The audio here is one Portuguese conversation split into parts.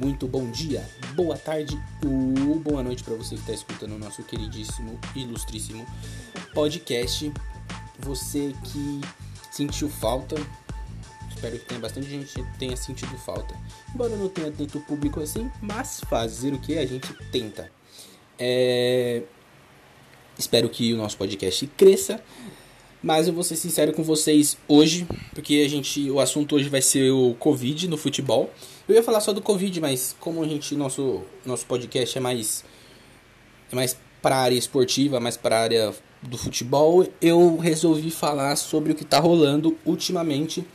muito bom dia, boa tarde ou boa noite para você que está escutando o nosso queridíssimo, ilustríssimo podcast. Você que sentiu falta, espero que tenha bastante gente que tenha sentido falta. Embora não tenha tanto público assim, mas fazer o que a gente tenta. É... Espero que o nosso podcast cresça. Mas eu vou ser sincero com vocês hoje, porque a gente, o assunto hoje vai ser o Covid no futebol. Eu ia falar só do Covid, mas como a gente nosso nosso podcast é mais é mais para área esportiva, mais para área do futebol, eu resolvi falar sobre o que está rolando ultimamente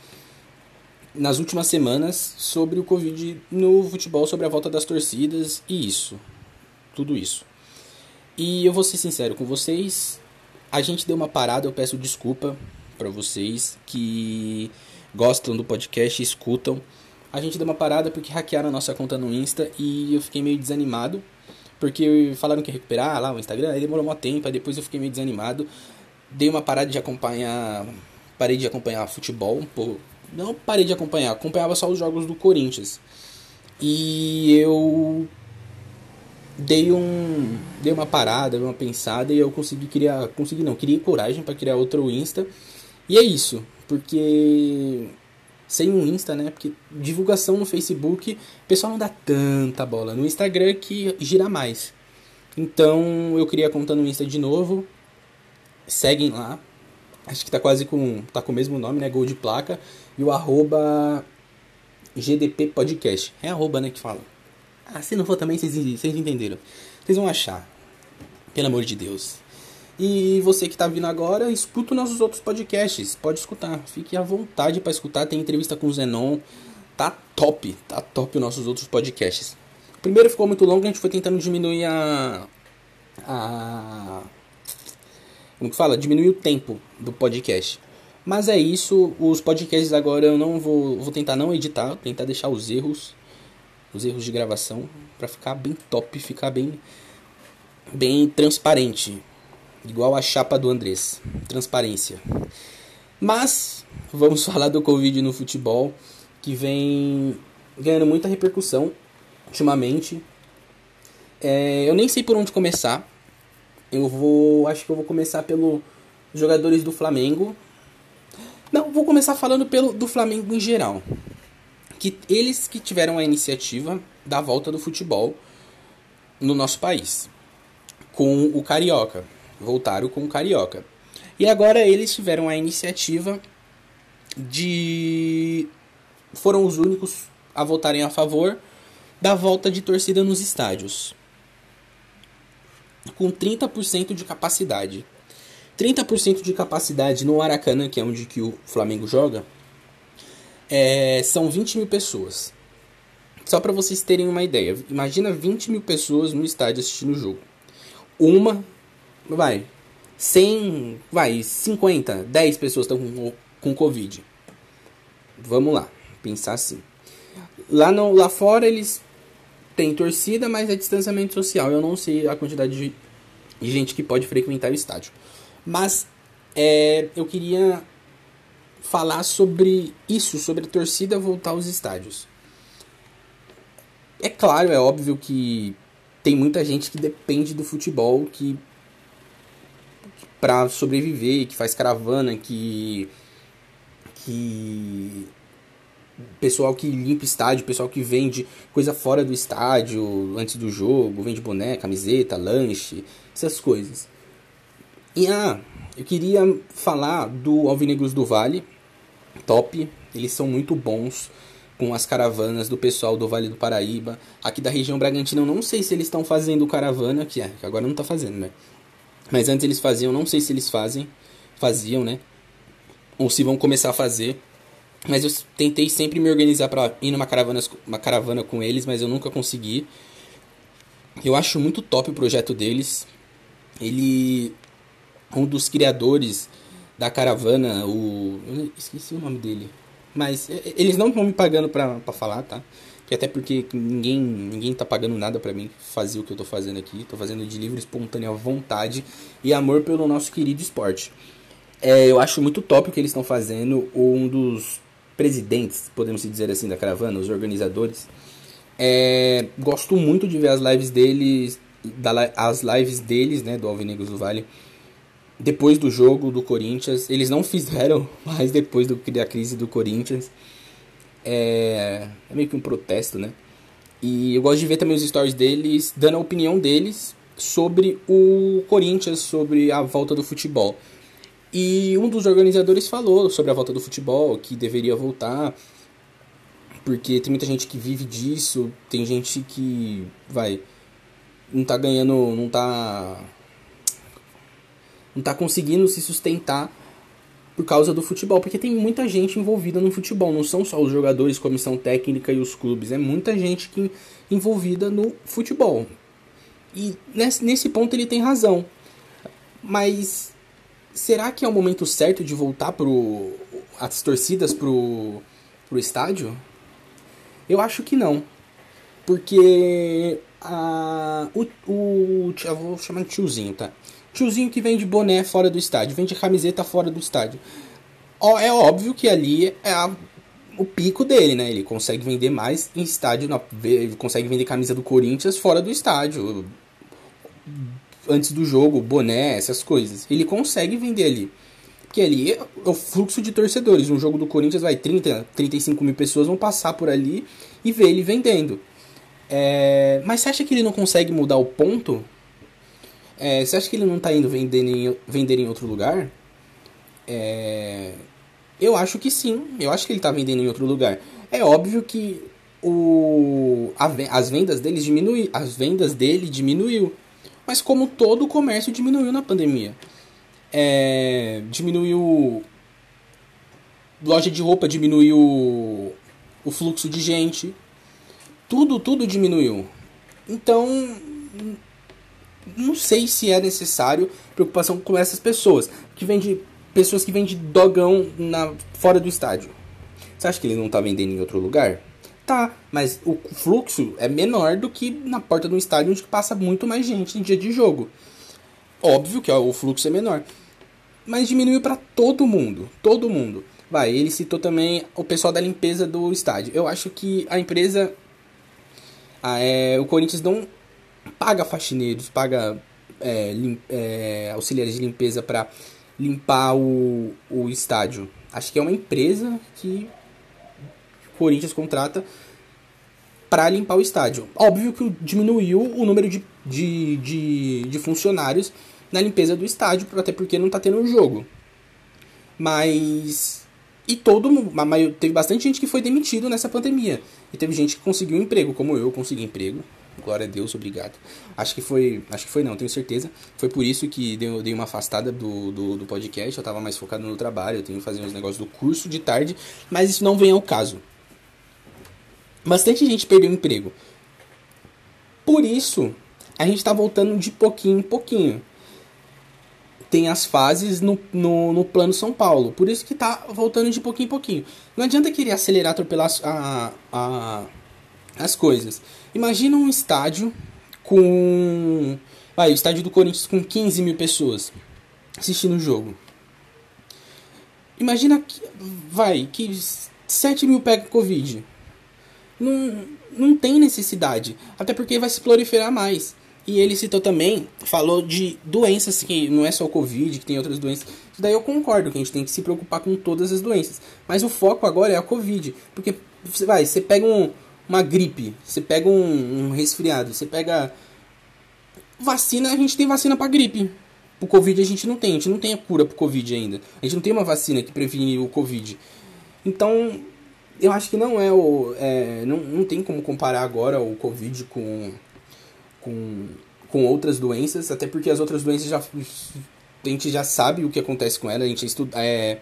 nas últimas semanas sobre o Covid no futebol, sobre a volta das torcidas e isso. Tudo isso. E eu vou ser sincero com vocês, a gente deu uma parada, eu peço desculpa para vocês que gostam do podcast escutam. A gente deu uma parada porque hackearam a nossa conta no Insta e eu fiquei meio desanimado. Porque falaram que ia recuperar lá o Instagram, aí demorou um tempo, aí depois eu fiquei meio desanimado. Dei uma parada de acompanhar. Parei de acompanhar futebol um pouco. Não parei de acompanhar, acompanhava só os jogos do Corinthians. E eu dei um dei uma parada, uma pensada e eu consegui criar, consegui não, criei coragem para criar outro Insta. E é isso, porque sem um Insta, né? Porque divulgação no Facebook, o pessoal não dá tanta bola. No Instagram que gira mais. Então eu queria a conta no Insta de novo. Seguem lá. Acho que tá quase com. tá com o mesmo nome, né? Gol de placa. E o arroba GDP Podcast. É arroba, né, que fala. Ah, se não for também, vocês entenderam. Vocês vão achar. Pelo amor de Deus. E você que está vindo agora, escuta os nossos outros podcasts. Pode escutar. Fique à vontade para escutar. Tem entrevista com o Zenon. Tá top. Tá top os nossos outros podcasts. O primeiro ficou muito longo. A gente foi tentando diminuir a... A... Como que fala? Diminuir o tempo do podcast. Mas é isso. Os podcasts agora eu não vou... Vou tentar não editar. Tentar deixar os erros os erros de gravação para ficar bem top, ficar bem bem transparente, igual a chapa do Andrés, transparência. Mas vamos falar do Covid no futebol, que vem ganhando muita repercussão ultimamente. É, eu nem sei por onde começar. Eu vou, acho que eu vou começar pelos jogadores do Flamengo. Não, vou começar falando pelo do Flamengo em geral que eles que tiveram a iniciativa da volta do futebol no nosso país, com o Carioca. Voltaram com o Carioca. E agora eles tiveram a iniciativa de. foram os únicos a votarem a favor da volta de torcida nos estádios. Com 30% de capacidade. 30% de capacidade no Aracanã, que é onde que o Flamengo joga, é, são 20 mil pessoas. Só para vocês terem uma ideia, imagina 20 mil pessoas no estádio assistindo o jogo. Uma, vai, 100, vai, 50, 10 pessoas estão com, com Covid. Vamos lá, pensar assim. Lá, no, lá fora eles têm torcida, mas é distanciamento social. Eu não sei a quantidade de, de gente que pode frequentar o estádio. Mas é, eu queria falar sobre isso, sobre a torcida voltar aos estádios. É claro, é óbvio que tem muita gente que depende do futebol, que para sobreviver, que faz caravana, que que pessoal que limpa estádio, pessoal que vende coisa fora do estádio antes do jogo, vende boneca, camiseta, lanche, essas coisas. E ah, eu queria falar do Alvinegros do Vale, top, eles são muito bons com as caravanas do pessoal do Vale do Paraíba. Aqui da região Bragantina, eu não sei se eles estão fazendo caravana, que é, que agora não está fazendo, né? Mas antes eles faziam, não sei se eles fazem, faziam, né? Ou se vão começar a fazer. Mas eu tentei sempre me organizar para ir numa caravana, uma caravana com eles, mas eu nunca consegui. Eu acho muito top o projeto deles. Ele um dos criadores da caravana, o. Eu esqueci o nome dele. Mas eles não estão me pagando pra falar, tá? Que até porque ninguém, ninguém tá pagando nada para mim fazer o que eu tô fazendo aqui. Tô fazendo de livre, espontânea vontade e amor pelo nosso querido esporte. É, eu acho muito top o que eles estão fazendo. Um dos presidentes, podemos dizer assim, da caravana, os organizadores, É, gosto muito de ver as lives deles, da, as lives deles, né, do Alvinegros do Vale, depois do jogo do Corinthians. Eles não fizeram mais depois do, da crise do Corinthians. É, é meio que um protesto, né? E eu gosto de ver também os stories deles, dando a opinião deles sobre o Corinthians, sobre a volta do futebol. E um dos organizadores falou sobre a volta do futebol, que deveria voltar, porque tem muita gente que vive disso, tem gente que vai não tá ganhando, não tá não tá conseguindo se sustentar por causa do futebol, porque tem muita gente envolvida no futebol, não são só os jogadores, comissão técnica e os clubes, é muita gente que envolvida no futebol. E nesse, nesse ponto ele tem razão. Mas será que é o momento certo de voltar pro as torcidas pro pro estádio? Eu acho que não. Porque a, o, o. Eu vou chamar de tiozinho, tá? Tiozinho que vende boné fora do estádio, vende camiseta fora do estádio. É óbvio que ali é a, o pico dele, né? Ele consegue vender mais em estádio, ele consegue vender camisa do Corinthians fora do estádio. Antes do jogo, boné, essas coisas. Ele consegue vender ali. Porque ali é o fluxo de torcedores. Um jogo do Corinthians vai 30, 35 mil pessoas vão passar por ali e ver ele vendendo. É, mas você acha que ele não consegue mudar o ponto? É, você acha que ele não está indo vender em, vender em outro lugar? É, eu acho que sim. Eu acho que ele está vendendo em outro lugar. É óbvio que o, a, as vendas deles diminui, as vendas dele diminuiu. Mas como todo o comércio diminuiu na pandemia é, diminuiu. Loja de roupa diminuiu o fluxo de gente. Tudo, tudo diminuiu. Então, não sei se é necessário preocupação com essas pessoas. Que vende pessoas que vendem dogão na, fora do estádio. Você acha que ele não está vendendo em outro lugar? Tá, mas o fluxo é menor do que na porta do estádio onde passa muito mais gente em dia de jogo. Óbvio que o fluxo é menor. Mas diminuiu para todo mundo. Todo mundo. Vai, ele citou também o pessoal da limpeza do estádio. Eu acho que a empresa. Ah, é, o Corinthians não paga faxineiros, paga é, lim, é, auxiliares de limpeza para limpar o, o estádio. Acho que é uma empresa que o Corinthians contrata para limpar o estádio. Óbvio que diminuiu o número de, de, de, de funcionários na limpeza do estádio, até porque não tá tendo jogo. Mas. E todo mundo. Teve bastante gente que foi demitido nessa pandemia. E teve gente que conseguiu emprego, como eu consegui emprego. Glória a Deus, obrigado. Acho que foi. Acho que foi não, tenho certeza. Foi por isso que deu, dei uma afastada do, do, do podcast. Eu tava mais focado no trabalho. Eu tenho que fazer uns negócios do curso de tarde. Mas isso não vem ao caso. Bastante gente perdeu emprego. Por isso, a gente tá voltando de pouquinho em pouquinho tem as fases no, no, no, plano São Paulo. Por isso que tá voltando de pouquinho em pouquinho. Não adianta querer acelerar, atropelar a, a, as coisas. Imagina um estádio com. Vai, o estádio do Corinthians com 15 mil pessoas assistindo o jogo. Imagina que. Vai, que 7 mil pega Covid. Não, não tem necessidade. Até porque vai se proliferar mais. E ele citou também, falou de doenças que não é só o Covid, que tem outras doenças. Isso daí eu concordo que a gente tem que se preocupar com todas as doenças. Mas o foco agora é a Covid. Porque vai, você pega um, uma gripe, você pega um, um resfriado, você pega. Vacina, a gente tem vacina para gripe. O Covid a gente não tem, a gente não tem a cura pro Covid ainda. A gente não tem uma vacina que previne o Covid. Então, eu acho que não é o. É, não, não tem como comparar agora o Covid com com, com outras doenças, até porque as outras doenças já a gente já sabe o que acontece com ela, a gente estuda, é,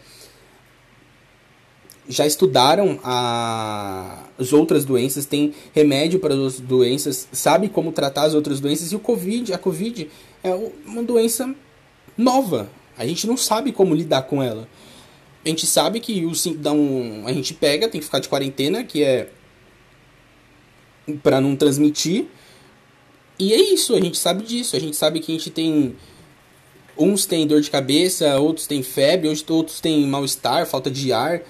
já estudaram a, as outras doenças, tem remédio para as doenças, sabe como tratar as outras doenças e o Covid, a Covid é uma doença nova. A gente não sabe como lidar com ela. A gente sabe que o um, a gente pega, tem que ficar de quarentena, que é para não transmitir. E é isso, a gente sabe disso. A gente sabe que a gente tem. Uns têm dor de cabeça, outros têm febre, outros têm mal-estar, falta de ar.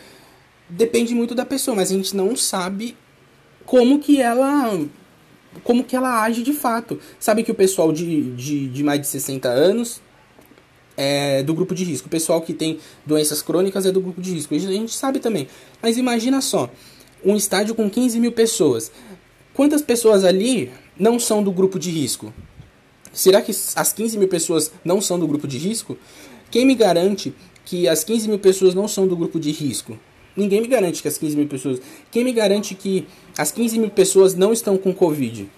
Depende muito da pessoa, mas a gente não sabe como que ela como que ela age de fato. Sabe que o pessoal de, de, de mais de 60 anos é do grupo de risco. O pessoal que tem doenças crônicas é do grupo de risco. A gente sabe também. Mas imagina só, um estádio com 15 mil pessoas. Quantas pessoas ali não são do grupo de risco? Será que as 15 mil pessoas não são do grupo de risco? Quem me garante que as 15 mil pessoas não são do grupo de risco? Ninguém me garante que as 15 mil pessoas. Quem me garante que as 15 mil pessoas não estão com Covid?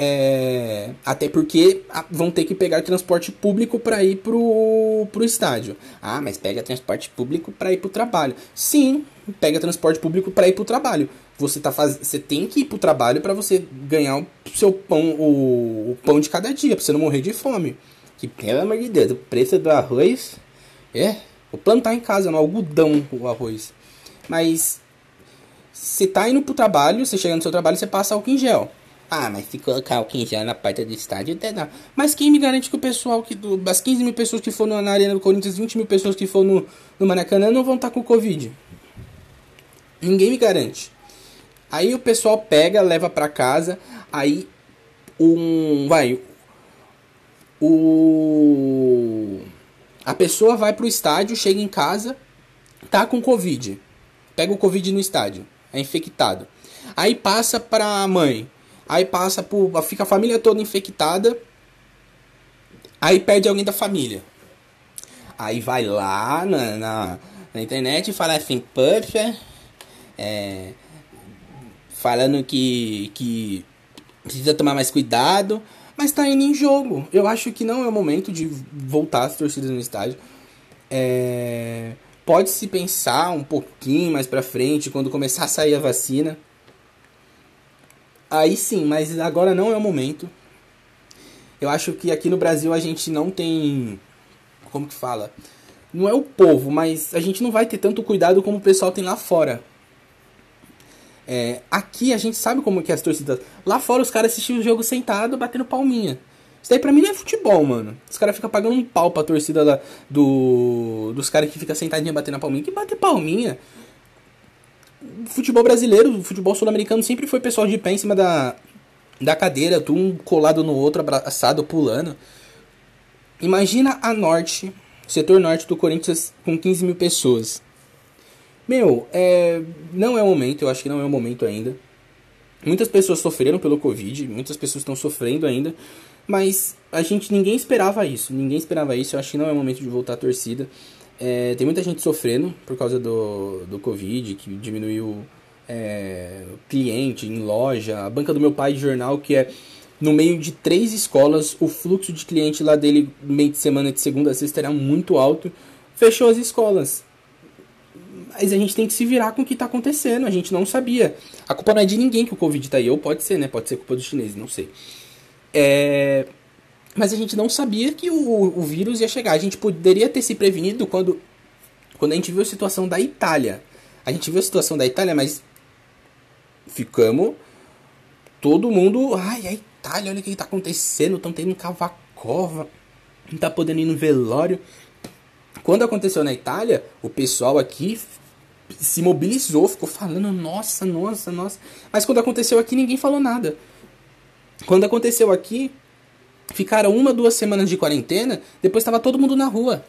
É, até porque vão ter que pegar transporte público para ir pro, pro estádio. Ah, mas pega transporte público para ir pro trabalho. Sim, pega transporte público para ir pro trabalho. Você tá faz... você tem que ir pro trabalho para você ganhar o seu pão, o, o pão de cada dia, para você não morrer de fome. Que pelo amor de Deus, o preço do arroz é, vou plantar em casa no algodão o arroz. Mas você tá indo pro trabalho, você chega no seu trabalho, você passa álcool em gel. Ah, mas se colocar álcool em gel na porta do estádio, até dá. Mas quem me garante que o pessoal, que do, as 15 mil pessoas que foram na Arena do Corinthians, 20 mil pessoas que foram no, no Maracanã, não vão estar tá com Covid? Ninguém me garante. Aí o pessoal pega, leva para casa, aí um. Vai. O. A pessoa vai pro estádio, chega em casa, tá com Covid. Pega o Covid no estádio, é infectado. Aí passa pra mãe Aí passa por. Fica a família toda infectada. Aí perde alguém da família. Aí vai lá na, na, na internet e fala assim, poxa, é, falando que, que precisa tomar mais cuidado, mas tá indo em jogo. Eu acho que não é o momento de voltar as torcidas no estádio. É, pode se pensar um pouquinho mais pra frente, quando começar a sair a vacina. Aí sim, mas agora não é o momento. Eu acho que aqui no Brasil a gente não tem. Como que fala? Não é o povo, mas a gente não vai ter tanto cuidado como o pessoal tem lá fora. É, aqui a gente sabe como que é as torcidas. Lá fora os caras assistiam o jogo sentado, batendo palminha. Isso daí pra mim não é futebol, mano. Os caras ficam pagando um pau pra torcida lá do, dos caras que ficam sentadinha batendo palminha. Que bater palminha? futebol brasileiro, o futebol sul-americano sempre foi pessoal de pé em cima da, da cadeira, um colado no outro, abraçado, pulando. Imagina a norte, setor norte do Corinthians com 15 mil pessoas. Meu, é, não é o momento, eu acho que não é o momento ainda. Muitas pessoas sofreram pelo Covid, muitas pessoas estão sofrendo ainda, mas a gente ninguém esperava isso, ninguém esperava isso. Eu acho que não é o momento de voltar à torcida. É, tem muita gente sofrendo por causa do, do Covid, que diminuiu é, cliente em loja. A banca do meu pai de jornal, que é no meio de três escolas, o fluxo de cliente lá dele, meio de semana, de segunda a sexta, era muito alto. Fechou as escolas. Mas a gente tem que se virar com o que está acontecendo. A gente não sabia. A culpa não é de ninguém que o Covid tá aí. Ou pode ser, né? Pode ser culpa dos chineses, não sei. É, mas a gente não sabia que o, o vírus ia chegar. A gente poderia ter se prevenido quando, quando a gente viu a situação da Itália. A gente viu a situação da Itália, mas ficamos todo mundo. Ai, a Itália, olha o que está acontecendo. Estão tendo cavacova. Não tá podendo ir no velório. Quando aconteceu na Itália, o pessoal aqui se mobilizou, ficou falando, nossa, nossa, nossa. Mas quando aconteceu aqui, ninguém falou nada. Quando aconteceu aqui, Ficaram uma, duas semanas de quarentena, depois estava todo mundo na rua.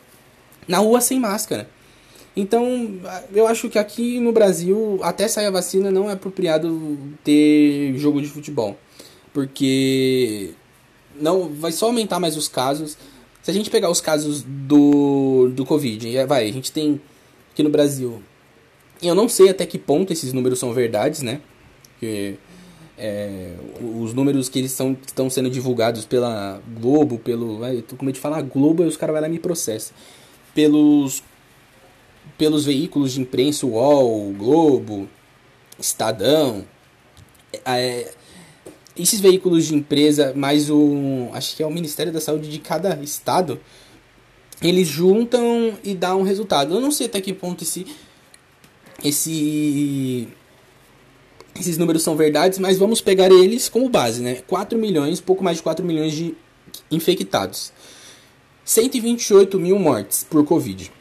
Na rua sem máscara. Então, eu acho que aqui no Brasil, até sair a vacina, não é apropriado ter jogo de futebol. Porque não vai só aumentar mais os casos. Se a gente pegar os casos do, do Covid, vai, a gente tem aqui no Brasil. Eu não sei até que ponto esses números são verdades, né? Porque é, os números que eles são, estão sendo divulgados pela Globo, pelo. Eu tô com medo de falar Globo e os caras vão lá e me processam. Pelos, pelos veículos de imprensa, UOL, Globo, Estadão. É, esses veículos de empresa, mais o. Acho que é o Ministério da Saúde de cada estado. Eles juntam e dá um resultado. Eu não sei até que ponto esse. Esse esses números são verdades, mas vamos pegar eles como base, né? 4 milhões, pouco mais de 4 milhões de infectados. 128 mil mortes por Covid.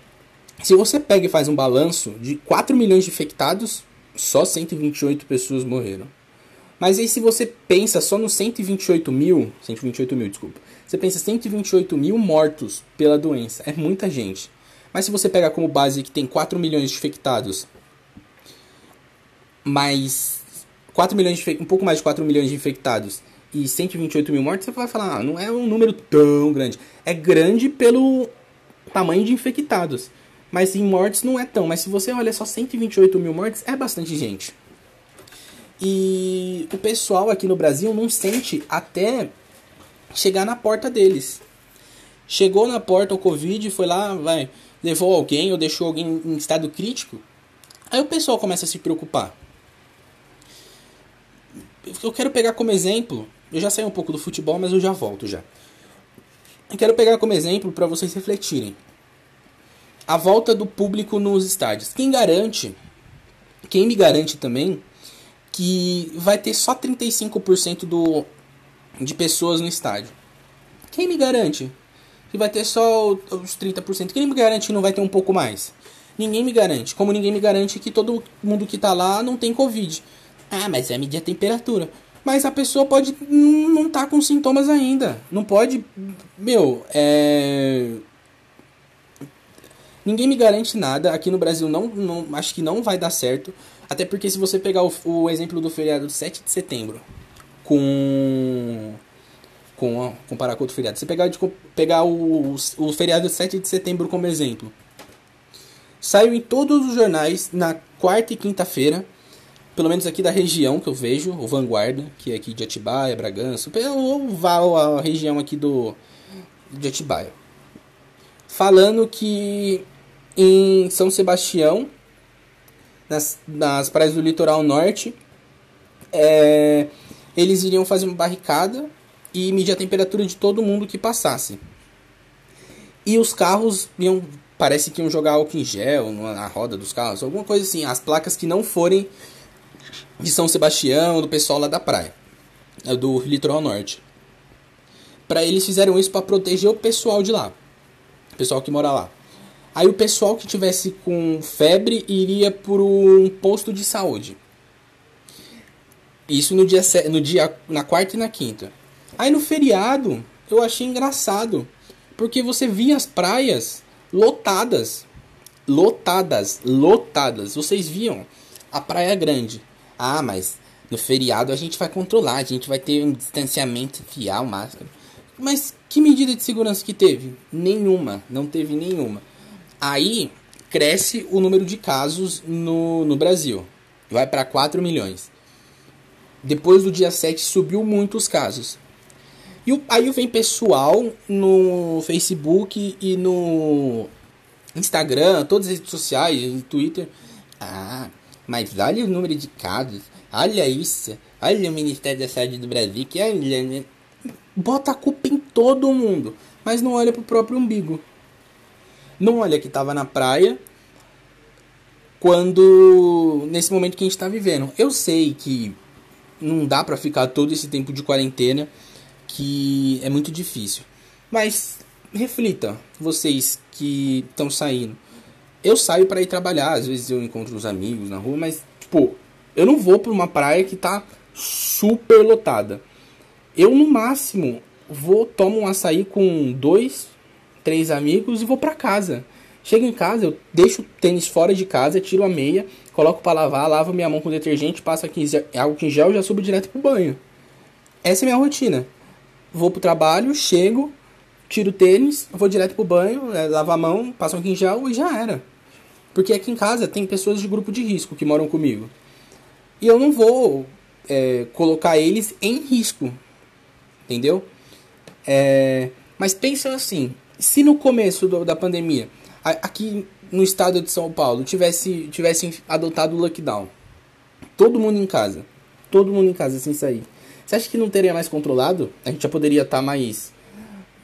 Se você pega e faz um balanço de 4 milhões de infectados, Só 128 pessoas morreram. Mas aí se você pensa só nos 128 mil, 128 mil, desculpa. Você pensa 128 mil mortos pela doença. É muita gente. Mas se você pegar como base que tem 4 milhões de infectados, mais 4 milhões de, um pouco mais de 4 milhões de infectados e 128 mil mortos, você vai falar, ah, não é um número tão grande. É grande pelo tamanho de infectados. Mas em mortes não é tão. Mas se você olha só 128 mil mortes, é bastante gente. E o pessoal aqui no Brasil não sente até chegar na porta deles. Chegou na porta o Covid, foi lá, vai, levou alguém ou deixou alguém em estado crítico. Aí o pessoal começa a se preocupar. Eu quero pegar como exemplo, eu já saí um pouco do futebol, mas eu já volto já. Eu quero pegar como exemplo para vocês refletirem. A volta do público nos estádios. Quem garante, quem me garante também, que vai ter só 35% do, de pessoas no estádio. Quem me garante que vai ter só os 30%? Quem me garante que não vai ter um pouco mais? Ninguém me garante. Como ninguém me garante que todo mundo que tá lá não tem Covid. Ah, mas é medir a temperatura. Mas a pessoa pode não tá com sintomas ainda. Não pode. Meu, é. Ninguém me garante nada. Aqui no Brasil não, não acho que não vai dar certo. Até porque se você pegar o, o exemplo do feriado do 7 de setembro com com comparar com outro feriado. Você pegar, de, pegar o, o feriado 7 de setembro como exemplo. Saiu em todos os jornais na quarta e quinta-feira, pelo menos aqui da região que eu vejo, o Vanguarda, que é aqui de Atibaia, Bragança, ou Val, a região aqui do de Atibaia. Falando que em São Sebastião nas, nas praias do litoral norte, é, eles iriam fazer uma barricada e medir a temperatura de todo mundo que passasse. E os carros iam, parece que iam jogar álcool em gel na roda dos carros, alguma coisa assim. As placas que não forem de São Sebastião, do pessoal lá da praia, é do litoral norte. Para eles fizeram isso para proteger o pessoal de lá, o pessoal que mora lá. Aí o pessoal que tivesse com febre iria por um posto de saúde. Isso no dia, no dia na quarta e na quinta. Aí no feriado eu achei engraçado, porque você via as praias lotadas, lotadas, lotadas. Vocês viam a praia grande. Ah, mas no feriado a gente vai controlar, a gente vai ter um distanciamento fiel máximo. Mas que medida de segurança que teve? Nenhuma, não teve nenhuma. Aí cresce o número de casos no, no Brasil. Vai para 4 milhões. Depois do dia 7 subiu muito os casos. E aí vem pessoal no Facebook e no Instagram, todas as redes sociais, no Twitter. Ah, mas olha o número de casos. Olha isso. Olha o Ministério da Saúde do Brasil. Que olha, né? Bota a culpa em todo mundo. Mas não olha pro próprio umbigo. Não olha que estava na praia quando nesse momento que a gente está vivendo. Eu sei que não dá para ficar todo esse tempo de quarentena, que é muito difícil. Mas reflita, vocês que estão saindo. Eu saio para ir trabalhar, às vezes eu encontro os amigos na rua, mas tipo, eu não vou para uma praia que tá super lotada. Eu no máximo vou tomo um açaí com dois três amigos e vou para casa. Chego em casa, eu deixo o tênis fora de casa, tiro a meia, coloco para lavar, lavo minha mão com detergente, passo aqui água em gel e já subo direto pro banho. Essa é a minha rotina. Vou pro trabalho, chego, tiro o tênis, vou direto pro banho, é, lavo a mão, passo em gel e já era. Porque aqui em casa tem pessoas de grupo de risco que moram comigo. E eu não vou é, colocar eles em risco. Entendeu? É, mas pensa assim, se no começo do, da pandemia, aqui no estado de São Paulo, tivesse, tivessem adotado o lockdown, todo mundo em casa, todo mundo em casa sem sair, você acha que não teria mais controlado? A gente já poderia estar tá mais, um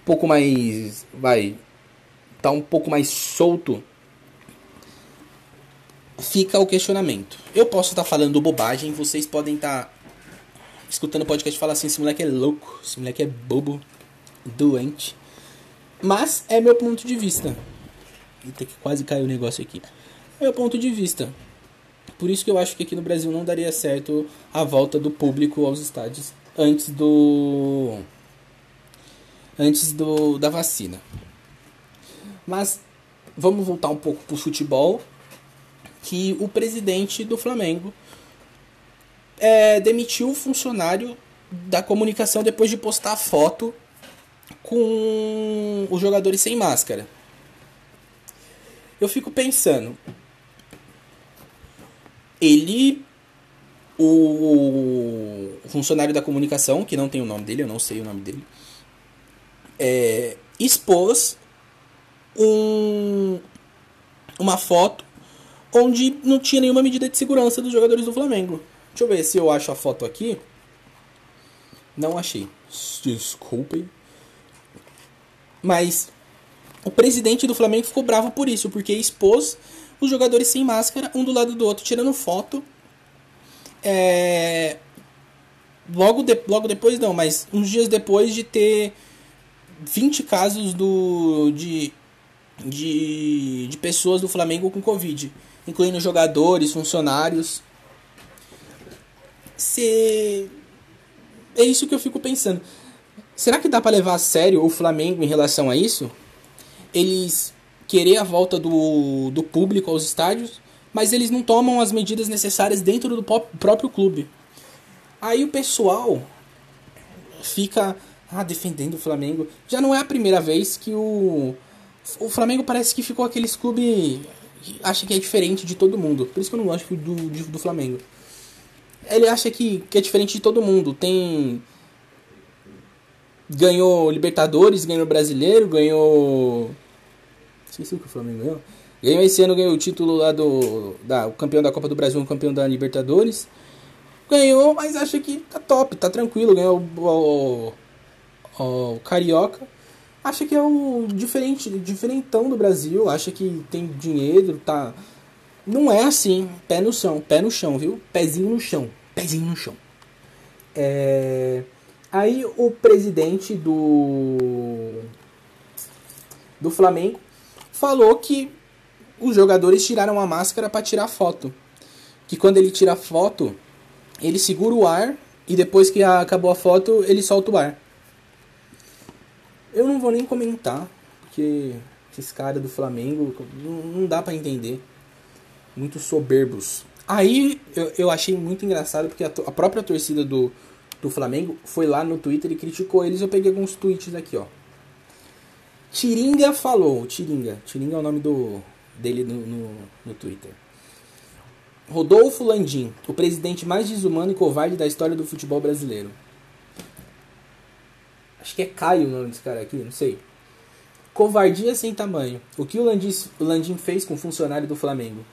pouco mais, vai, tá um pouco mais solto? Fica o questionamento. Eu posso estar tá falando bobagem, vocês podem estar tá escutando o podcast e falar assim: esse moleque é louco, esse moleque é bobo, doente. Mas é meu ponto de vista. Eita, que quase caiu o negócio aqui. É meu ponto de vista. Por isso que eu acho que aqui no Brasil não daria certo a volta do público aos estádios antes do antes do da vacina. Mas vamos voltar um pouco pro futebol, que o presidente do Flamengo é, demitiu o funcionário da comunicação depois de postar foto com os jogadores sem máscara. Eu fico pensando, ele, o funcionário da comunicação, que não tem o nome dele, eu não sei o nome dele, é, expôs um, uma foto onde não tinha nenhuma medida de segurança dos jogadores do Flamengo. Deixa eu ver se eu acho a foto aqui. Não achei. Desculpem. Mas o presidente do Flamengo ficou bravo por isso, porque expôs os jogadores sem máscara, um do lado do outro, tirando foto. É... Logo, de... Logo depois, não, mas uns dias depois de ter 20 casos do... de... De... de pessoas do Flamengo com Covid, incluindo jogadores, funcionários. Se... É isso que eu fico pensando. Será que dá para levar a sério o Flamengo em relação a isso? Eles querer a volta do, do público aos estádios, mas eles não tomam as medidas necessárias dentro do próprio clube. Aí o pessoal fica ah, defendendo o Flamengo. Já não é a primeira vez que o o Flamengo parece que ficou aqueles clube acha que é diferente de todo mundo. Por isso que eu não gosto do, do, do Flamengo. Ele acha que, que é diferente de todo mundo. Tem ganhou Libertadores, ganhou Brasileiro, ganhou. Esqueci o que o Flamengo ganhou. Ganhou esse ano, ganhou o título lá do. Da, o campeão da Copa do Brasil, o campeão da Libertadores. Ganhou, mas acha que tá top, tá tranquilo. Ganhou o, o, Carioca. Acha que é o diferente, diferentão do Brasil. Acha que tem dinheiro, tá. Não é assim. Pé no chão, pé no chão, viu? Pezinho no chão. Pezinho no chão. É. Aí o presidente do do Flamengo falou que os jogadores tiraram a máscara para tirar foto. Que quando ele tira foto, ele segura o ar e depois que acabou a foto, ele solta o ar. Eu não vou nem comentar, porque esse cara do Flamengo não dá para entender. Muito soberbos. Aí eu, eu achei muito engraçado porque a, a própria torcida do, do Flamengo foi lá no Twitter e criticou eles. Eu peguei alguns tweets aqui, ó. Tiringa falou, Tiringa, Tiringa é o nome do, dele no, no, no Twitter. Rodolfo Landim, o presidente mais desumano e covarde da história do futebol brasileiro. Acho que é Caio o nome desse cara aqui, não sei. Covardia sem tamanho. O que o Landim, o Landim fez com o funcionário do Flamengo?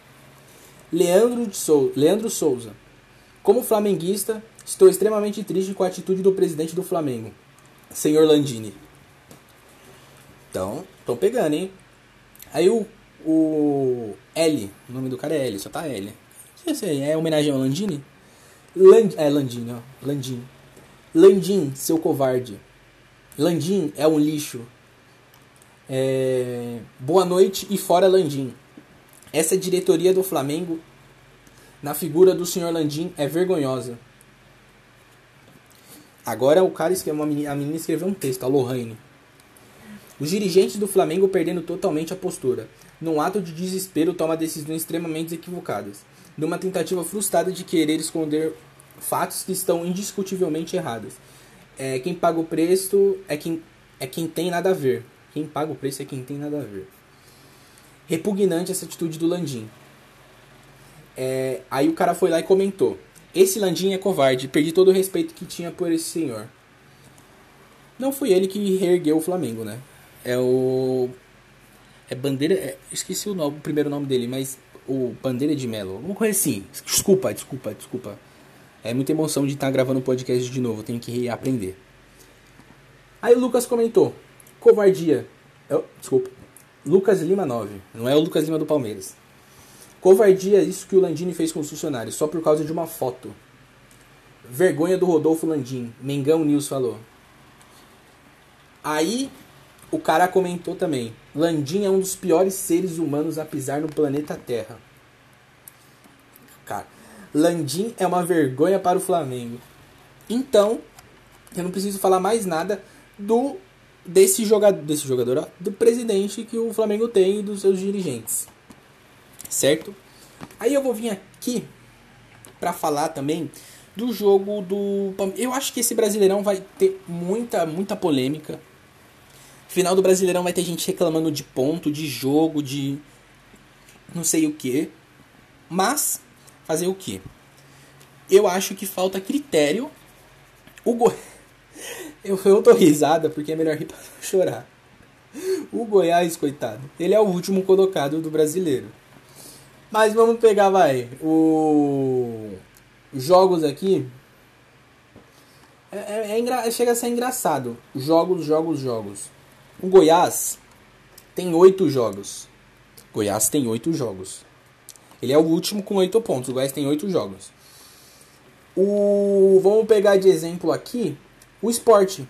Leandro, de Sou, Leandro Souza. Como flamenguista, Estou extremamente triste com a atitude do presidente do Flamengo, senhor Landini. Então, estão pegando, hein? Aí o, o L, o nome do cara é L, só tá L. É homenagem ao Landini? Land, é Landini, ó. Landini. Landim, seu covarde. Landim é um lixo. É... Boa noite e fora Landim. Essa diretoria do Flamengo, na figura do senhor Landim, é vergonhosa. Agora o cara escreveu, a menina escreveu um texto, a Lohane. Os dirigentes do Flamengo perdendo totalmente a postura. Num ato de desespero, toma decisões extremamente equivocadas. Numa tentativa frustrada de querer esconder fatos que estão indiscutivelmente errados. É, quem paga o preço é quem, é quem tem nada a ver. Quem paga o preço é quem tem nada a ver. Repugnante essa atitude do Landim. É, aí o cara foi lá e comentou. Esse Landim é covarde, perdi todo o respeito que tinha por esse senhor. Não foi ele que reergueu o Flamengo, né? É o. É Bandeira. É... Esqueci o, nome, o primeiro nome dele, mas. O Bandeira de Melo. Alguma coisa assim. Desculpa, desculpa, desculpa. É muita emoção de estar gravando o podcast de novo, tenho que aprender. Aí o Lucas comentou: covardia. Eu, desculpa. Lucas Lima 9. Não é o Lucas Lima do Palmeiras. Covardia é isso que o Landini fez com os funcionários, só por causa de uma foto. Vergonha do Rodolfo Landim. Mengão News falou. Aí o cara comentou também. Landim é um dos piores seres humanos a pisar no planeta Terra. Landim é uma vergonha para o Flamengo. Então, eu não preciso falar mais nada do desse jogador, desse jogador, ó, do presidente que o Flamengo tem e dos seus dirigentes. Certo? Aí eu vou vir aqui para falar também do jogo do eu acho que esse Brasileirão vai ter muita muita polêmica. Final do Brasileirão vai ter gente reclamando de ponto, de jogo, de não sei o que. Mas fazer o que? Eu acho que falta critério. O go... eu, eu tô risada porque é melhor rir pra chorar. O Goiás, coitado, ele é o último colocado do brasileiro. Mas vamos pegar, vai, o jogos aqui. É, é, é. Chega a ser engraçado. Jogos, jogos, jogos. O Goiás tem oito jogos. Goiás tem oito jogos. Ele é o último com oito pontos. O Goiás tem oito jogos. O vamos pegar de exemplo aqui o esporte.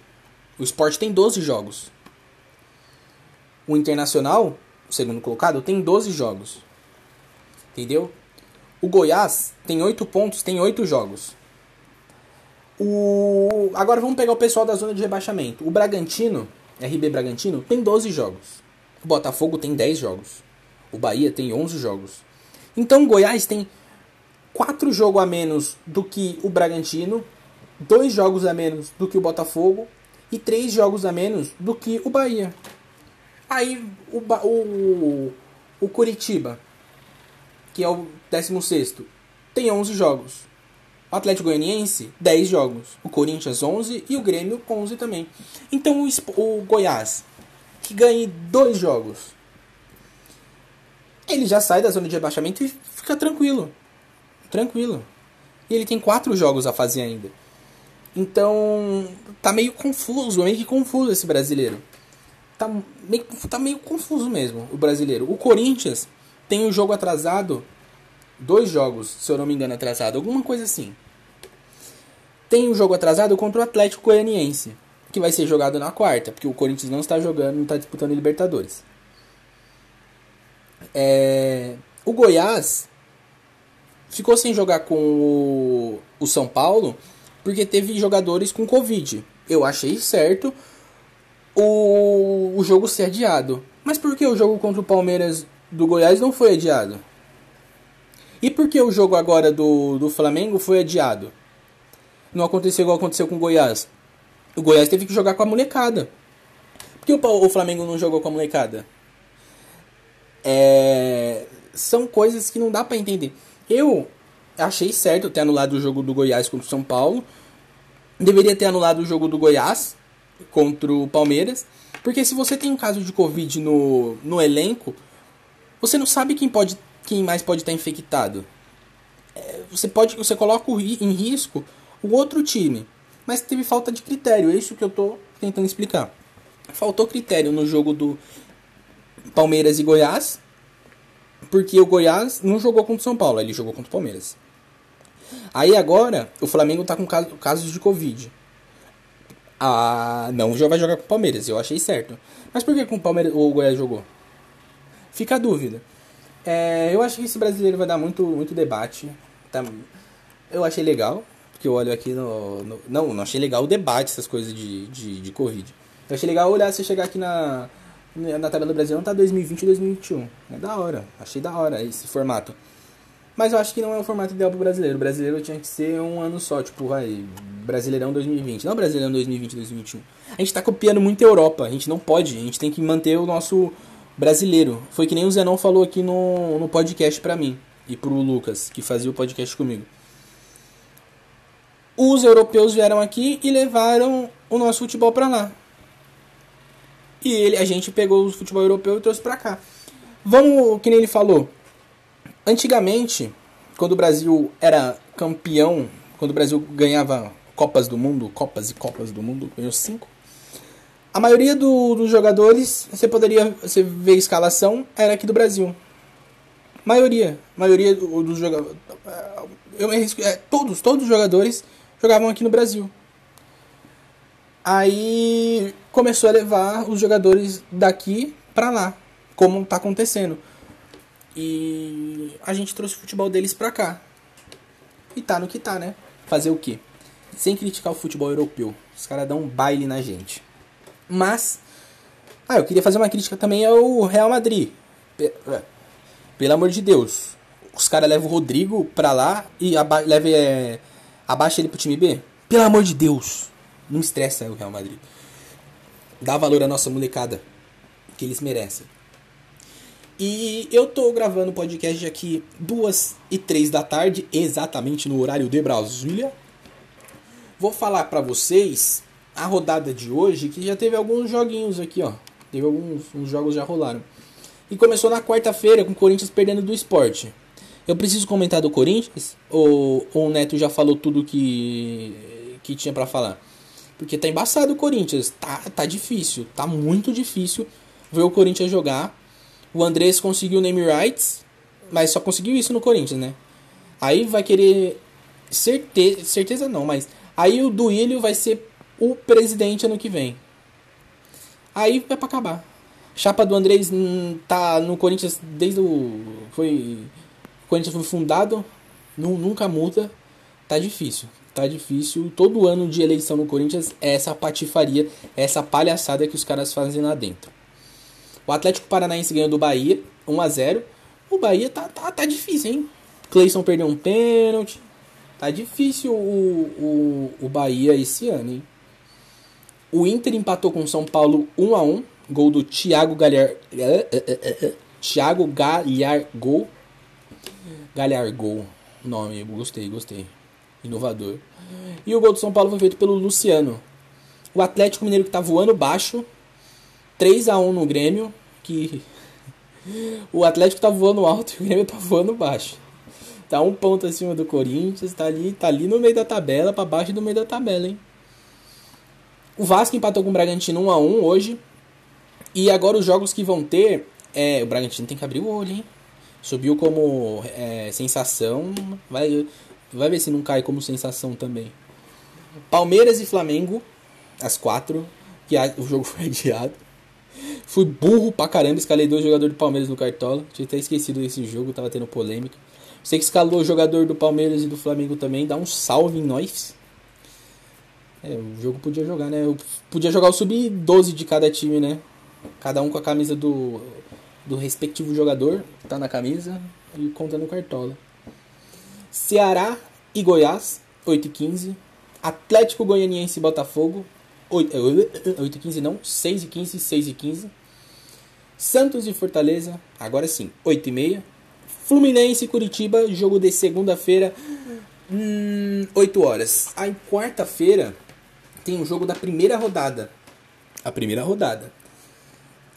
O esporte tem 12 jogos. O Internacional, o segundo colocado, tem 12 jogos. Entendeu? O Goiás tem 8 pontos, tem 8 jogos. O... Agora vamos pegar o pessoal da zona de rebaixamento. O Bragantino, RB Bragantino, tem 12 jogos. O Botafogo tem 10 jogos. O Bahia tem 11 jogos. Então o Goiás tem 4 jogos a menos do que o Bragantino, 2 jogos a menos do que o Botafogo e 3 jogos a menos do que o Bahia. Aí o, o, o Curitiba que é o 16, tem 11 jogos. O Atlético Goianiense, 10 jogos. O Corinthians, 11 e o Grêmio, 11 também. Então o, o Goiás, que ganhe dois jogos, ele já sai da zona de rebaixamento e fica tranquilo. Tranquilo. E ele tem quatro jogos a fazer ainda. Então, tá meio confuso, meio que confuso esse brasileiro. Tá meio, tá meio confuso mesmo, o brasileiro. O Corinthians tem um jogo atrasado, dois jogos, se eu não me engano, atrasado, alguma coisa assim. Tem um jogo atrasado contra o Atlético Goianiense, que vai ser jogado na quarta, porque o Corinthians não está jogando, não está disputando Libertadores. É, o Goiás ficou sem jogar com o, o São Paulo porque teve jogadores com Covid. Eu achei certo o, o jogo ser adiado. Mas por que o jogo contra o Palmeiras do Goiás não foi adiado. E por que o jogo agora do, do Flamengo foi adiado? Não aconteceu igual aconteceu com o Goiás. O Goiás teve que jogar com a molecada. Por que o, o Flamengo não jogou com a molecada? É, são coisas que não dá para entender. Eu achei certo ter anulado o jogo do Goiás contra o São Paulo. Deveria ter anulado o jogo do Goiás contra o Palmeiras. Porque se você tem um caso de Covid no, no elenco, você não sabe quem pode, quem mais pode estar infectado. É, você pode, você coloca em risco o outro time, mas teve falta de critério. É isso que eu estou tentando explicar. Faltou critério no jogo do Palmeiras e Goiás, porque o Goiás não jogou contra o São Paulo, ele jogou contra o Palmeiras. Aí agora o Flamengo está com casos de Covid. Ah, não já vai jogar com o Palmeiras, eu achei certo. Mas por que com o Palmeiras o Goiás jogou? Fica a dúvida. É, eu acho que esse brasileiro vai dar muito, muito debate. Tá? Eu achei legal, porque eu olho aqui no, no, Não, não achei legal o debate, essas coisas de, de, de Covid. Eu achei legal olhar você chegar aqui na, na tabela do Brasil, tá 2020 e 2021. É da hora, achei da hora esse formato. Mas eu acho que não é o formato ideal pro brasileiro. O brasileiro tinha que ser um ano só, tipo, vai, Brasileirão 2020. Não Brasileirão 2020 2021. A gente tá copiando muito a Europa, a gente não pode, a gente tem que manter o nosso brasileiro. Foi que nem o Zenon falou aqui no, no podcast pra mim e pro Lucas, que fazia o podcast comigo. Os europeus vieram aqui e levaram o nosso futebol pra lá. E ele, a gente pegou o futebol europeu e trouxe pra cá. Vamos, que nem ele falou. Antigamente, quando o Brasil era campeão, quando o Brasil ganhava Copas do Mundo, Copas e Copas do Mundo, ganhou cinco. A maioria do, dos jogadores, você poderia você ver a escalação, era aqui do Brasil. Maioria. Maioria dos jogadores. Eu me arrisco, é, todos, todos os jogadores jogavam aqui no Brasil. Aí começou a levar os jogadores daqui para lá, como tá acontecendo. E a gente trouxe o futebol deles pra cá. E tá no que tá, né? Fazer o quê? Sem criticar o futebol europeu. Os caras dão um baile na gente. Mas. Ah, eu queria fazer uma crítica também ao Real Madrid. Pelo amor de Deus. Os caras levam o Rodrigo pra lá e aba leva, é, abaixa ele pro time B. Pelo amor de Deus. Não estressa o Real Madrid. Dá valor à nossa molecada. Que eles merecem. E eu tô gravando o podcast aqui duas e três da tarde, exatamente no horário de Brasília. Vou falar para vocês a rodada de hoje, que já teve alguns joguinhos aqui, ó. Teve alguns uns jogos já rolaram. E começou na quarta-feira com o Corinthians perdendo do esporte. Eu preciso comentar do Corinthians? Ou, ou o Neto já falou tudo que, que tinha para falar? Porque tá embaçado o Corinthians. Tá, tá difícil. Tá muito difícil ver o Corinthians jogar. O Andrés conseguiu o name rights, mas só conseguiu isso no Corinthians, né? Aí vai querer. Certeza, certeza não, mas. Aí o Duílio vai ser o presidente ano que vem. Aí vai pra acabar. Chapa do Andrés tá no Corinthians desde o. Foi. O Corinthians foi fundado. Nunca muda. Tá difícil. Tá difícil. Todo ano de eleição no Corinthians é essa patifaria, essa palhaçada que os caras fazem lá dentro. O Atlético Paranaense ganhou do Bahia, 1 a 0 O Bahia tá, tá, tá difícil, hein? Cleison perdeu um pênalti. Tá difícil o, o, o Bahia esse ano, hein? O Inter empatou com o São Paulo 1 a 1 Gol do Thiago Galhar... Thiago Galhargol. Galhargol. Nome, gostei, gostei. Inovador. E o gol do São Paulo foi feito pelo Luciano. O Atlético Mineiro que tá voando baixo. 3 a 1 no Grêmio. Que o Atlético tá voando alto e o Grêmio tá voando baixo. Tá um ponto acima do Corinthians, tá ali, tá ali no meio da tabela, para baixo do meio da tabela, hein? O Vasco empatou com o Bragantino 1 a 1 hoje. E agora os jogos que vão ter, é, o Bragantino tem que abrir o olho, hein? Subiu como é, sensação, vai, vai ver se não cai como sensação também. Palmeiras e Flamengo, às quatro, que o jogo foi adiado. Fui burro pra caramba, escalei dois jogadores do Palmeiras no Cartola. Tinha até esquecido desse jogo, tava tendo polêmica. Você que escalou o jogador do Palmeiras e do Flamengo também, dá um salve em nós. É, o jogo podia jogar, né? Eu podia jogar o sub-12 de cada time, né? Cada um com a camisa do, do respectivo jogador, tá na camisa, e contando cartola. Ceará e Goiás, 8 e 15. Atlético Goianiense e Botafogo, 8, 8 e 15 não, 6 e 15, 6 e 15. Santos e Fortaleza, agora sim, 8 e meia. Fluminense e Curitiba, jogo de segunda-feira, hum, 8 horas. Aí quarta-feira tem o um jogo da primeira rodada. A primeira rodada.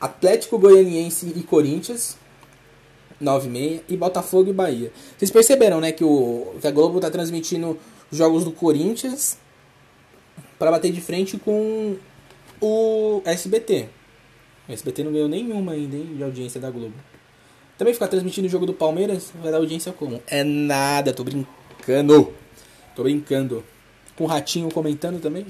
Atlético Goianiense e Corinthians, 9 e meia. E Botafogo e Bahia. Vocês perceberam, né, que, o, que a Globo tá transmitindo os jogos do Corinthians para bater de frente com o SBT. O SBT não ganhou nenhuma ainda hein, de audiência da Globo. Também ficar transmitindo o jogo do Palmeiras vai dar audiência como? É nada, tô brincando. Tô brincando. Com o Ratinho comentando também.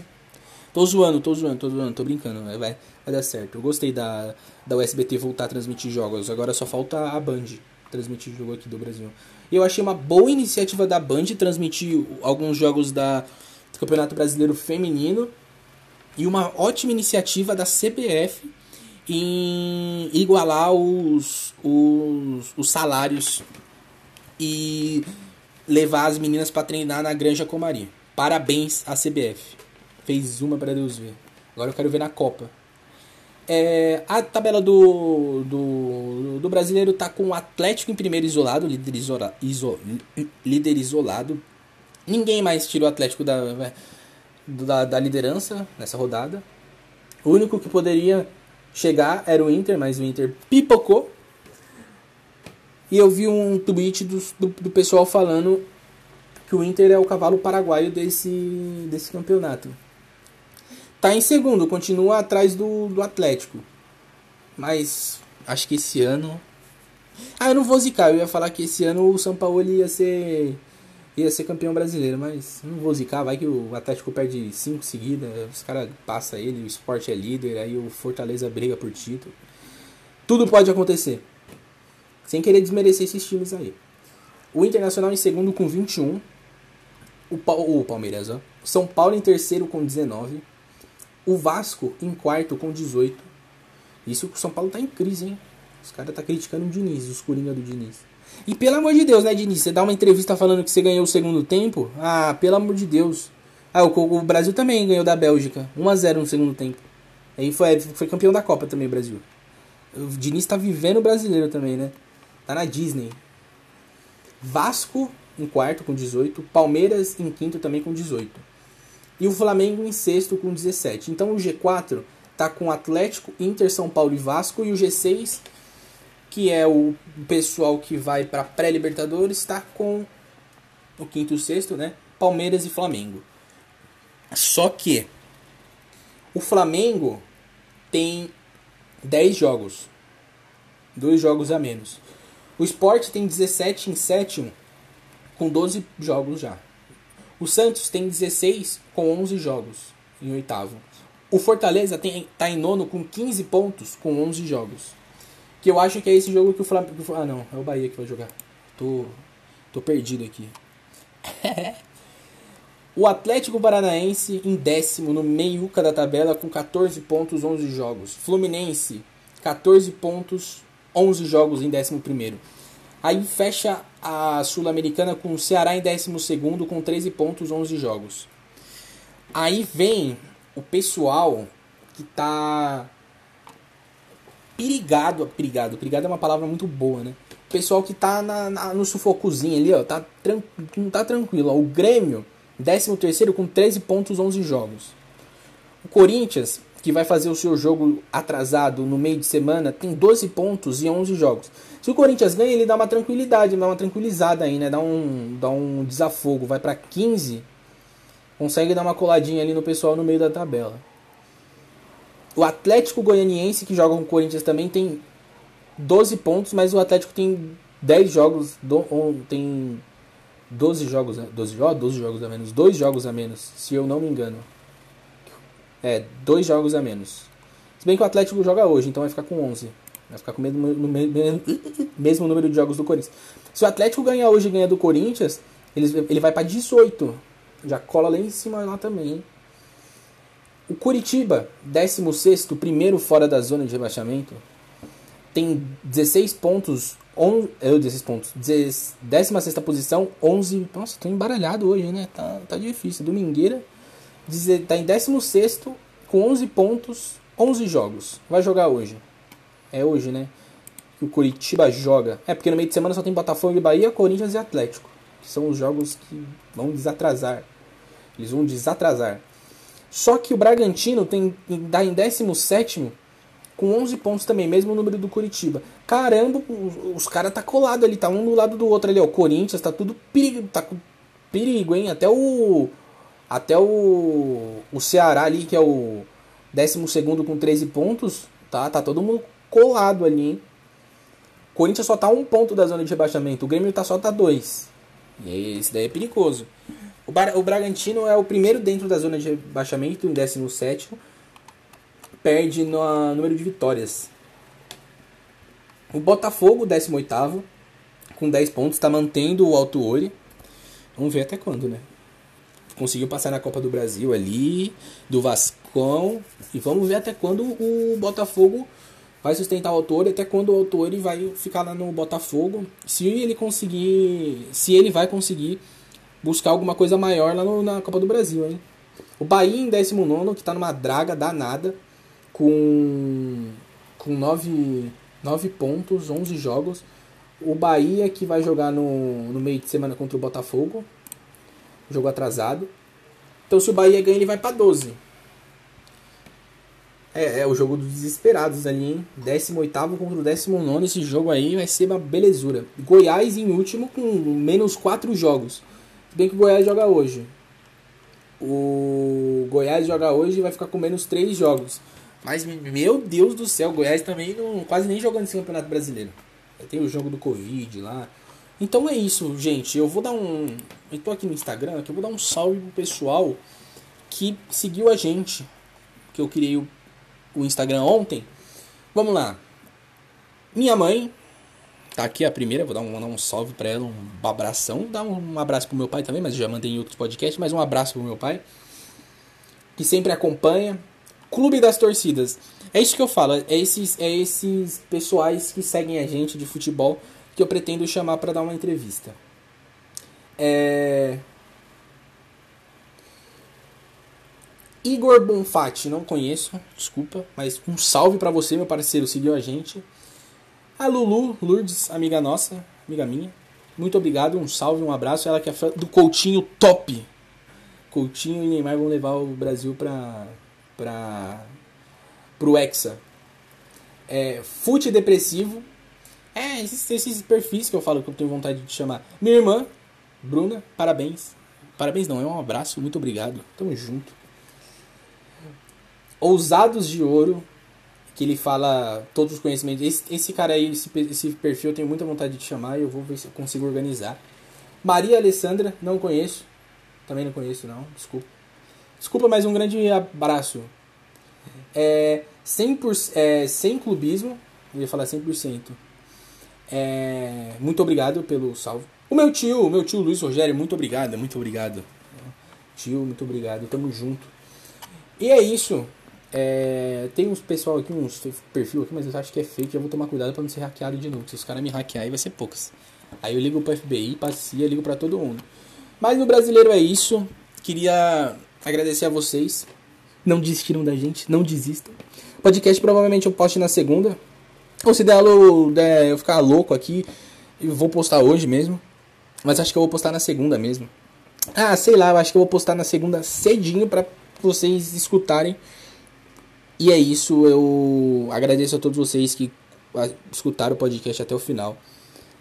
Tô zoando, tô zoando, tô zoando, tô brincando. Vai, vai dar certo. Eu gostei da, da USBT voltar a transmitir jogos. Agora só falta a Band transmitir jogo aqui do Brasil. E eu achei uma boa iniciativa da Band transmitir alguns jogos da, do Campeonato Brasileiro Feminino. E uma ótima iniciativa da CBF em igualar os, os, os salários e levar as meninas para treinar na Granja Comari. Parabéns à CBF. Fez uma para Deus ver. Agora eu quero ver na Copa. É, a tabela do, do, do brasileiro tá com o Atlético em primeiro isolado, líder, isola, iso, líder isolado. Ninguém mais tirou o Atlético da, da, da liderança nessa rodada. O único que poderia chegar era o Inter, mas o Inter pipocou. E eu vi um tweet do, do, do, pessoal falando que o Inter é o cavalo paraguaio desse, desse campeonato. Tá em segundo, continua atrás do, do Atlético. Mas acho que esse ano. Ah, eu não vou zicar, eu ia falar que esse ano o São Paulo ia ser ia ser campeão brasileiro, mas não vou zicar, vai que o Atlético perde cinco seguidas, os caras passam ele, o esporte é líder, aí o Fortaleza briga por título. Tudo pode acontecer. Sem querer desmerecer esses times aí. O Internacional em segundo com 21. O, Pa- o Palmeiras, ó. São Paulo em terceiro com 19. O Vasco em quarto com 18. Isso que o São Paulo tá em crise, hein? Os caras tá criticando o Diniz, os coringa do Diniz. E pelo amor de Deus, né, Diniz? Você dá uma entrevista falando que você ganhou o segundo tempo? Ah, pelo amor de Deus. Ah, o, o Brasil também ganhou da Bélgica. 1x0 no segundo tempo. Aí foi, foi campeão da Copa também, o Brasil. O Diniz tá vivendo brasileiro também, né? Tá na Disney. Vasco em quarto com 18. Palmeiras em quinto também com 18. E o Flamengo em sexto com 17. Então o G4 tá com Atlético, Inter, São Paulo e Vasco. E o G6, que é o pessoal que vai para pré-Libertadores, está com o quinto e o sexto, né? Palmeiras e Flamengo. Só que o Flamengo tem 10 jogos. Dois jogos a menos. O Sport tem 17 em sétimo, com 12 jogos já. O Santos tem 16 com 11 jogos em oitavo. O Fortaleza tá em nono com 15 pontos com 11 jogos. Que eu acho que é esse jogo que o Flamengo... Ah, não. É o Bahia que vai jogar. Tô, tô perdido aqui. o Atlético Paranaense em décimo no meiuca da tabela com 14 pontos, 11 jogos. Fluminense, 14 pontos, 11 jogos em décimo primeiro. Aí fecha a Sul-Americana com o Ceará em 12 com 13 pontos, 11 jogos. Aí vem o pessoal que tá perigado, perigado, perigado é uma palavra muito boa, né? O pessoal que tá na, na- no sufocozinho ali, ó, tá tran- não tá tranquilo. Ó. O Grêmio, 13 com 13 pontos, 11 jogos. O Corinthians, que vai fazer o seu jogo atrasado no meio de semana, tem 12 pontos e 11 jogos. Se o Corinthians ganha, ele dá uma tranquilidade, dá uma tranquilizada aí, né? Dá um, dá um desafogo, vai pra 15, consegue dar uma coladinha ali no pessoal no meio da tabela. O Atlético Goianiense, que joga com o Corinthians também, tem 12 pontos, mas o Atlético tem 10 jogos, do, tem 12 jogos, né? 12, ó, 12 jogos a menos, 2 jogos a menos, se eu não me engano. É, 2 jogos a menos. Se bem que o Atlético joga hoje, então vai ficar com 11. Vai ficar com o mesmo, no me- me- mesmo número de jogos do Corinthians. Se o Atlético ganhar hoje e ganhar do Corinthians, ele, ele vai pra 18. Já cola lá em cima lá também? O Curitiba, 16, primeiro fora da zona de rebaixamento, tem 16 pontos, on, eu 16 pontos, 16 posição, 11. Nossa, tô embaralhado hoje, né? Tá, tá difícil. Domingueira, tá em 16 com 11 pontos, 11 jogos. Vai jogar hoje. É hoje, né? Que o Curitiba joga. É, porque no meio de semana só tem Botafogo e Bahia, Corinthians e Atlético. Que são os jogos que vão desatrasar. Eles vão desatrasar. Só que o Bragantino tem dá em 17 com 11 pontos também, mesmo número do Curitiba. Caramba, os, caras tá colado ali, tá um do lado do outro ali, ó. O Corinthians tá tudo perigo, tá com perigo, hein? Até o até o o Ceará ali, que é o 12 com 13 pontos, tá? Tá todo mundo colado ali, hein? O Corinthians só tá um ponto da zona de rebaixamento, o Grêmio tá só tá dois. E esse daí é perigoso. O, Bar- o Bragantino é o primeiro dentro da zona de rebaixamento, em 17 perde no número de vitórias. O Botafogo, 18 com 10 pontos, está mantendo o Alto Ori. Vamos ver até quando, né? Conseguiu passar na Copa do Brasil ali, do Vascão. E vamos ver até quando o Botafogo vai sustentar o Alto Ori, até quando o Alto Ori vai ficar lá no Botafogo. Se ele conseguir. Se ele vai conseguir buscar alguma coisa maior lá no- na Copa do Brasil, hein? O Bahia em 19, que tá numa draga danada, com, com 9, 9 pontos, 11 jogos. O Bahia que vai jogar no, no meio de semana contra o Botafogo, jogo atrasado. Então se o Bahia ganha, ele vai pra 12. É, é o jogo dos desesperados ali, hein? 18 contra o 19. Esse jogo aí vai ser uma belezura. Goiás em último com menos 4 jogos. Bem que o Goiás joga hoje. O Goiás joga hoje e vai ficar com menos 3 jogos. Mas, meu Deus do céu, o Goiás também não, quase nem jogando esse campeonato brasileiro. Tem o jogo do Covid lá. Então é isso, gente. Eu vou dar um. Eu tô aqui no Instagram, que eu vou dar um salve pro pessoal que seguiu a gente. Que eu criei o, o Instagram ontem. Vamos lá. Minha mãe, tá aqui a primeira, vou dar um, mandar um salve para ela, um abração, dar um, um abraço pro meu pai também, mas já mandei em outros podcasts, mas um abraço pro meu pai, que sempre acompanha. Clube das Torcidas. É isso que eu falo, é esses, é esses pessoais que seguem a gente de futebol que eu pretendo chamar para dar uma entrevista. É... Igor Bonfatti, não conheço, desculpa, mas um salve para você, meu parceiro, seguiu a gente. A Lulu Lourdes, amiga nossa, amiga minha. Muito obrigado, um salve, um abraço. Ela que é do Coutinho top. Coutinho e Neymar vão levar o Brasil para para pro Hexa. É, fute depressivo. É, esses, esses perfis que eu falo que eu tenho vontade de chamar. Minha irmã, Bruna, parabéns. Parabéns não, é um abraço, muito obrigado. Tamo junto. Ousados de Ouro, que ele fala todos os conhecimentos. Esse, esse cara aí, esse, esse perfil eu tenho muita vontade de chamar e eu vou ver se eu consigo organizar. Maria Alessandra, não conheço. Também não conheço, não, desculpa. Desculpa, mas um grande abraço. É, 100%, é, sem clubismo, eu ia falar 100%. É, muito obrigado pelo salve. O meu tio, o meu tio Luiz Rogério, muito obrigado, muito obrigado. Tio, muito obrigado, tamo junto. E é isso. É, tem uns pessoal aqui, uns perfil aqui, mas eu acho que é fake. Eu vou tomar cuidado para não ser hackeado de novo. Se os caras me hackearem, vai ser poucas. Aí eu ligo pro FBI, passeia, ligo para todo mundo. Mas no brasileiro é isso. Queria agradecer a vocês. Não desistiram da gente, não desistam. Podcast provavelmente eu poste na segunda. Ou se der, eu ficar louco aqui, eu vou postar hoje mesmo. Mas acho que eu vou postar na segunda mesmo. Ah, sei lá, eu acho que eu vou postar na segunda cedinho para vocês escutarem e é isso, eu agradeço a todos vocês que escutaram o podcast até o final.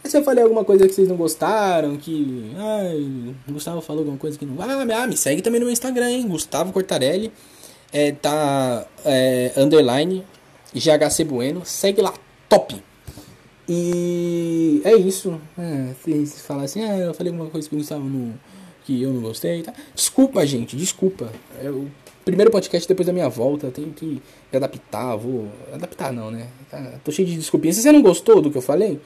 Se eu falei alguma coisa que vocês não gostaram, que. Ai, Gustavo falou alguma coisa que não. Ah, me segue também no meu Instagram, hein? Gustavo Cortarelli. É, tá. É, underline. GHC Bueno. Segue lá, top! E é isso. É, vocês falam assim, ah, eu falei alguma coisa que o Gustavo não. que eu não gostei. Tá? Desculpa, gente, desculpa. Eu primeiro podcast depois da minha volta, tenho que adaptar, vou. Adaptar não, né? Tá, tô cheio de desculpinhas. Se você não gostou do que eu falei,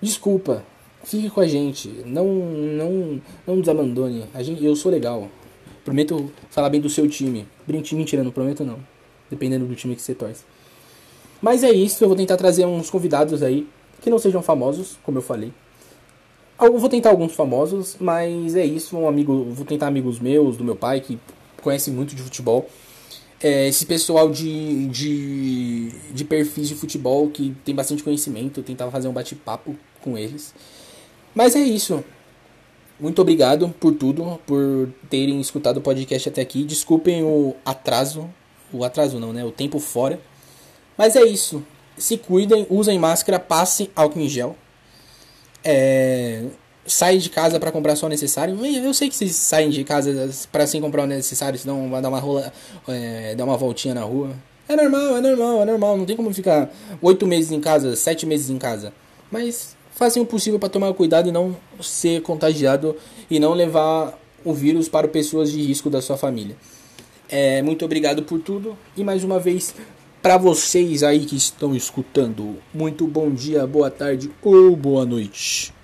desculpa. Fique com a gente. Não não não nos abandone. A gente, eu sou legal. Prometo falar bem do seu time. Mentira, não prometo não. Dependendo do time que você torce. Mas é isso, eu vou tentar trazer uns convidados aí que não sejam famosos, como eu falei. Eu vou tentar alguns famosos, mas é isso, um amigo, vou tentar amigos meus, do meu pai que conhece muito de futebol. É, esse pessoal de, de, de perfis de futebol que tem bastante conhecimento, eu tentava fazer um bate-papo com eles. Mas é isso. Muito obrigado por tudo, por terem escutado o podcast até aqui. Desculpem o atraso. O atraso não, né? O tempo fora. Mas é isso. Se cuidem, usem máscara, passem álcool em gel. É, sai de casa para comprar só o necessário. Eu sei que vocês saem de casa para sem comprar o necessário, senão vai dar uma rola, é, dar uma voltinha na rua. É normal, é normal, é normal. Não tem como ficar oito meses em casa, sete meses em casa. Mas façam o possível para tomar cuidado e não ser contagiado e não levar o vírus para pessoas de risco da sua família. É, muito obrigado por tudo e mais uma vez para vocês aí que estão escutando, muito bom dia, boa tarde ou boa noite.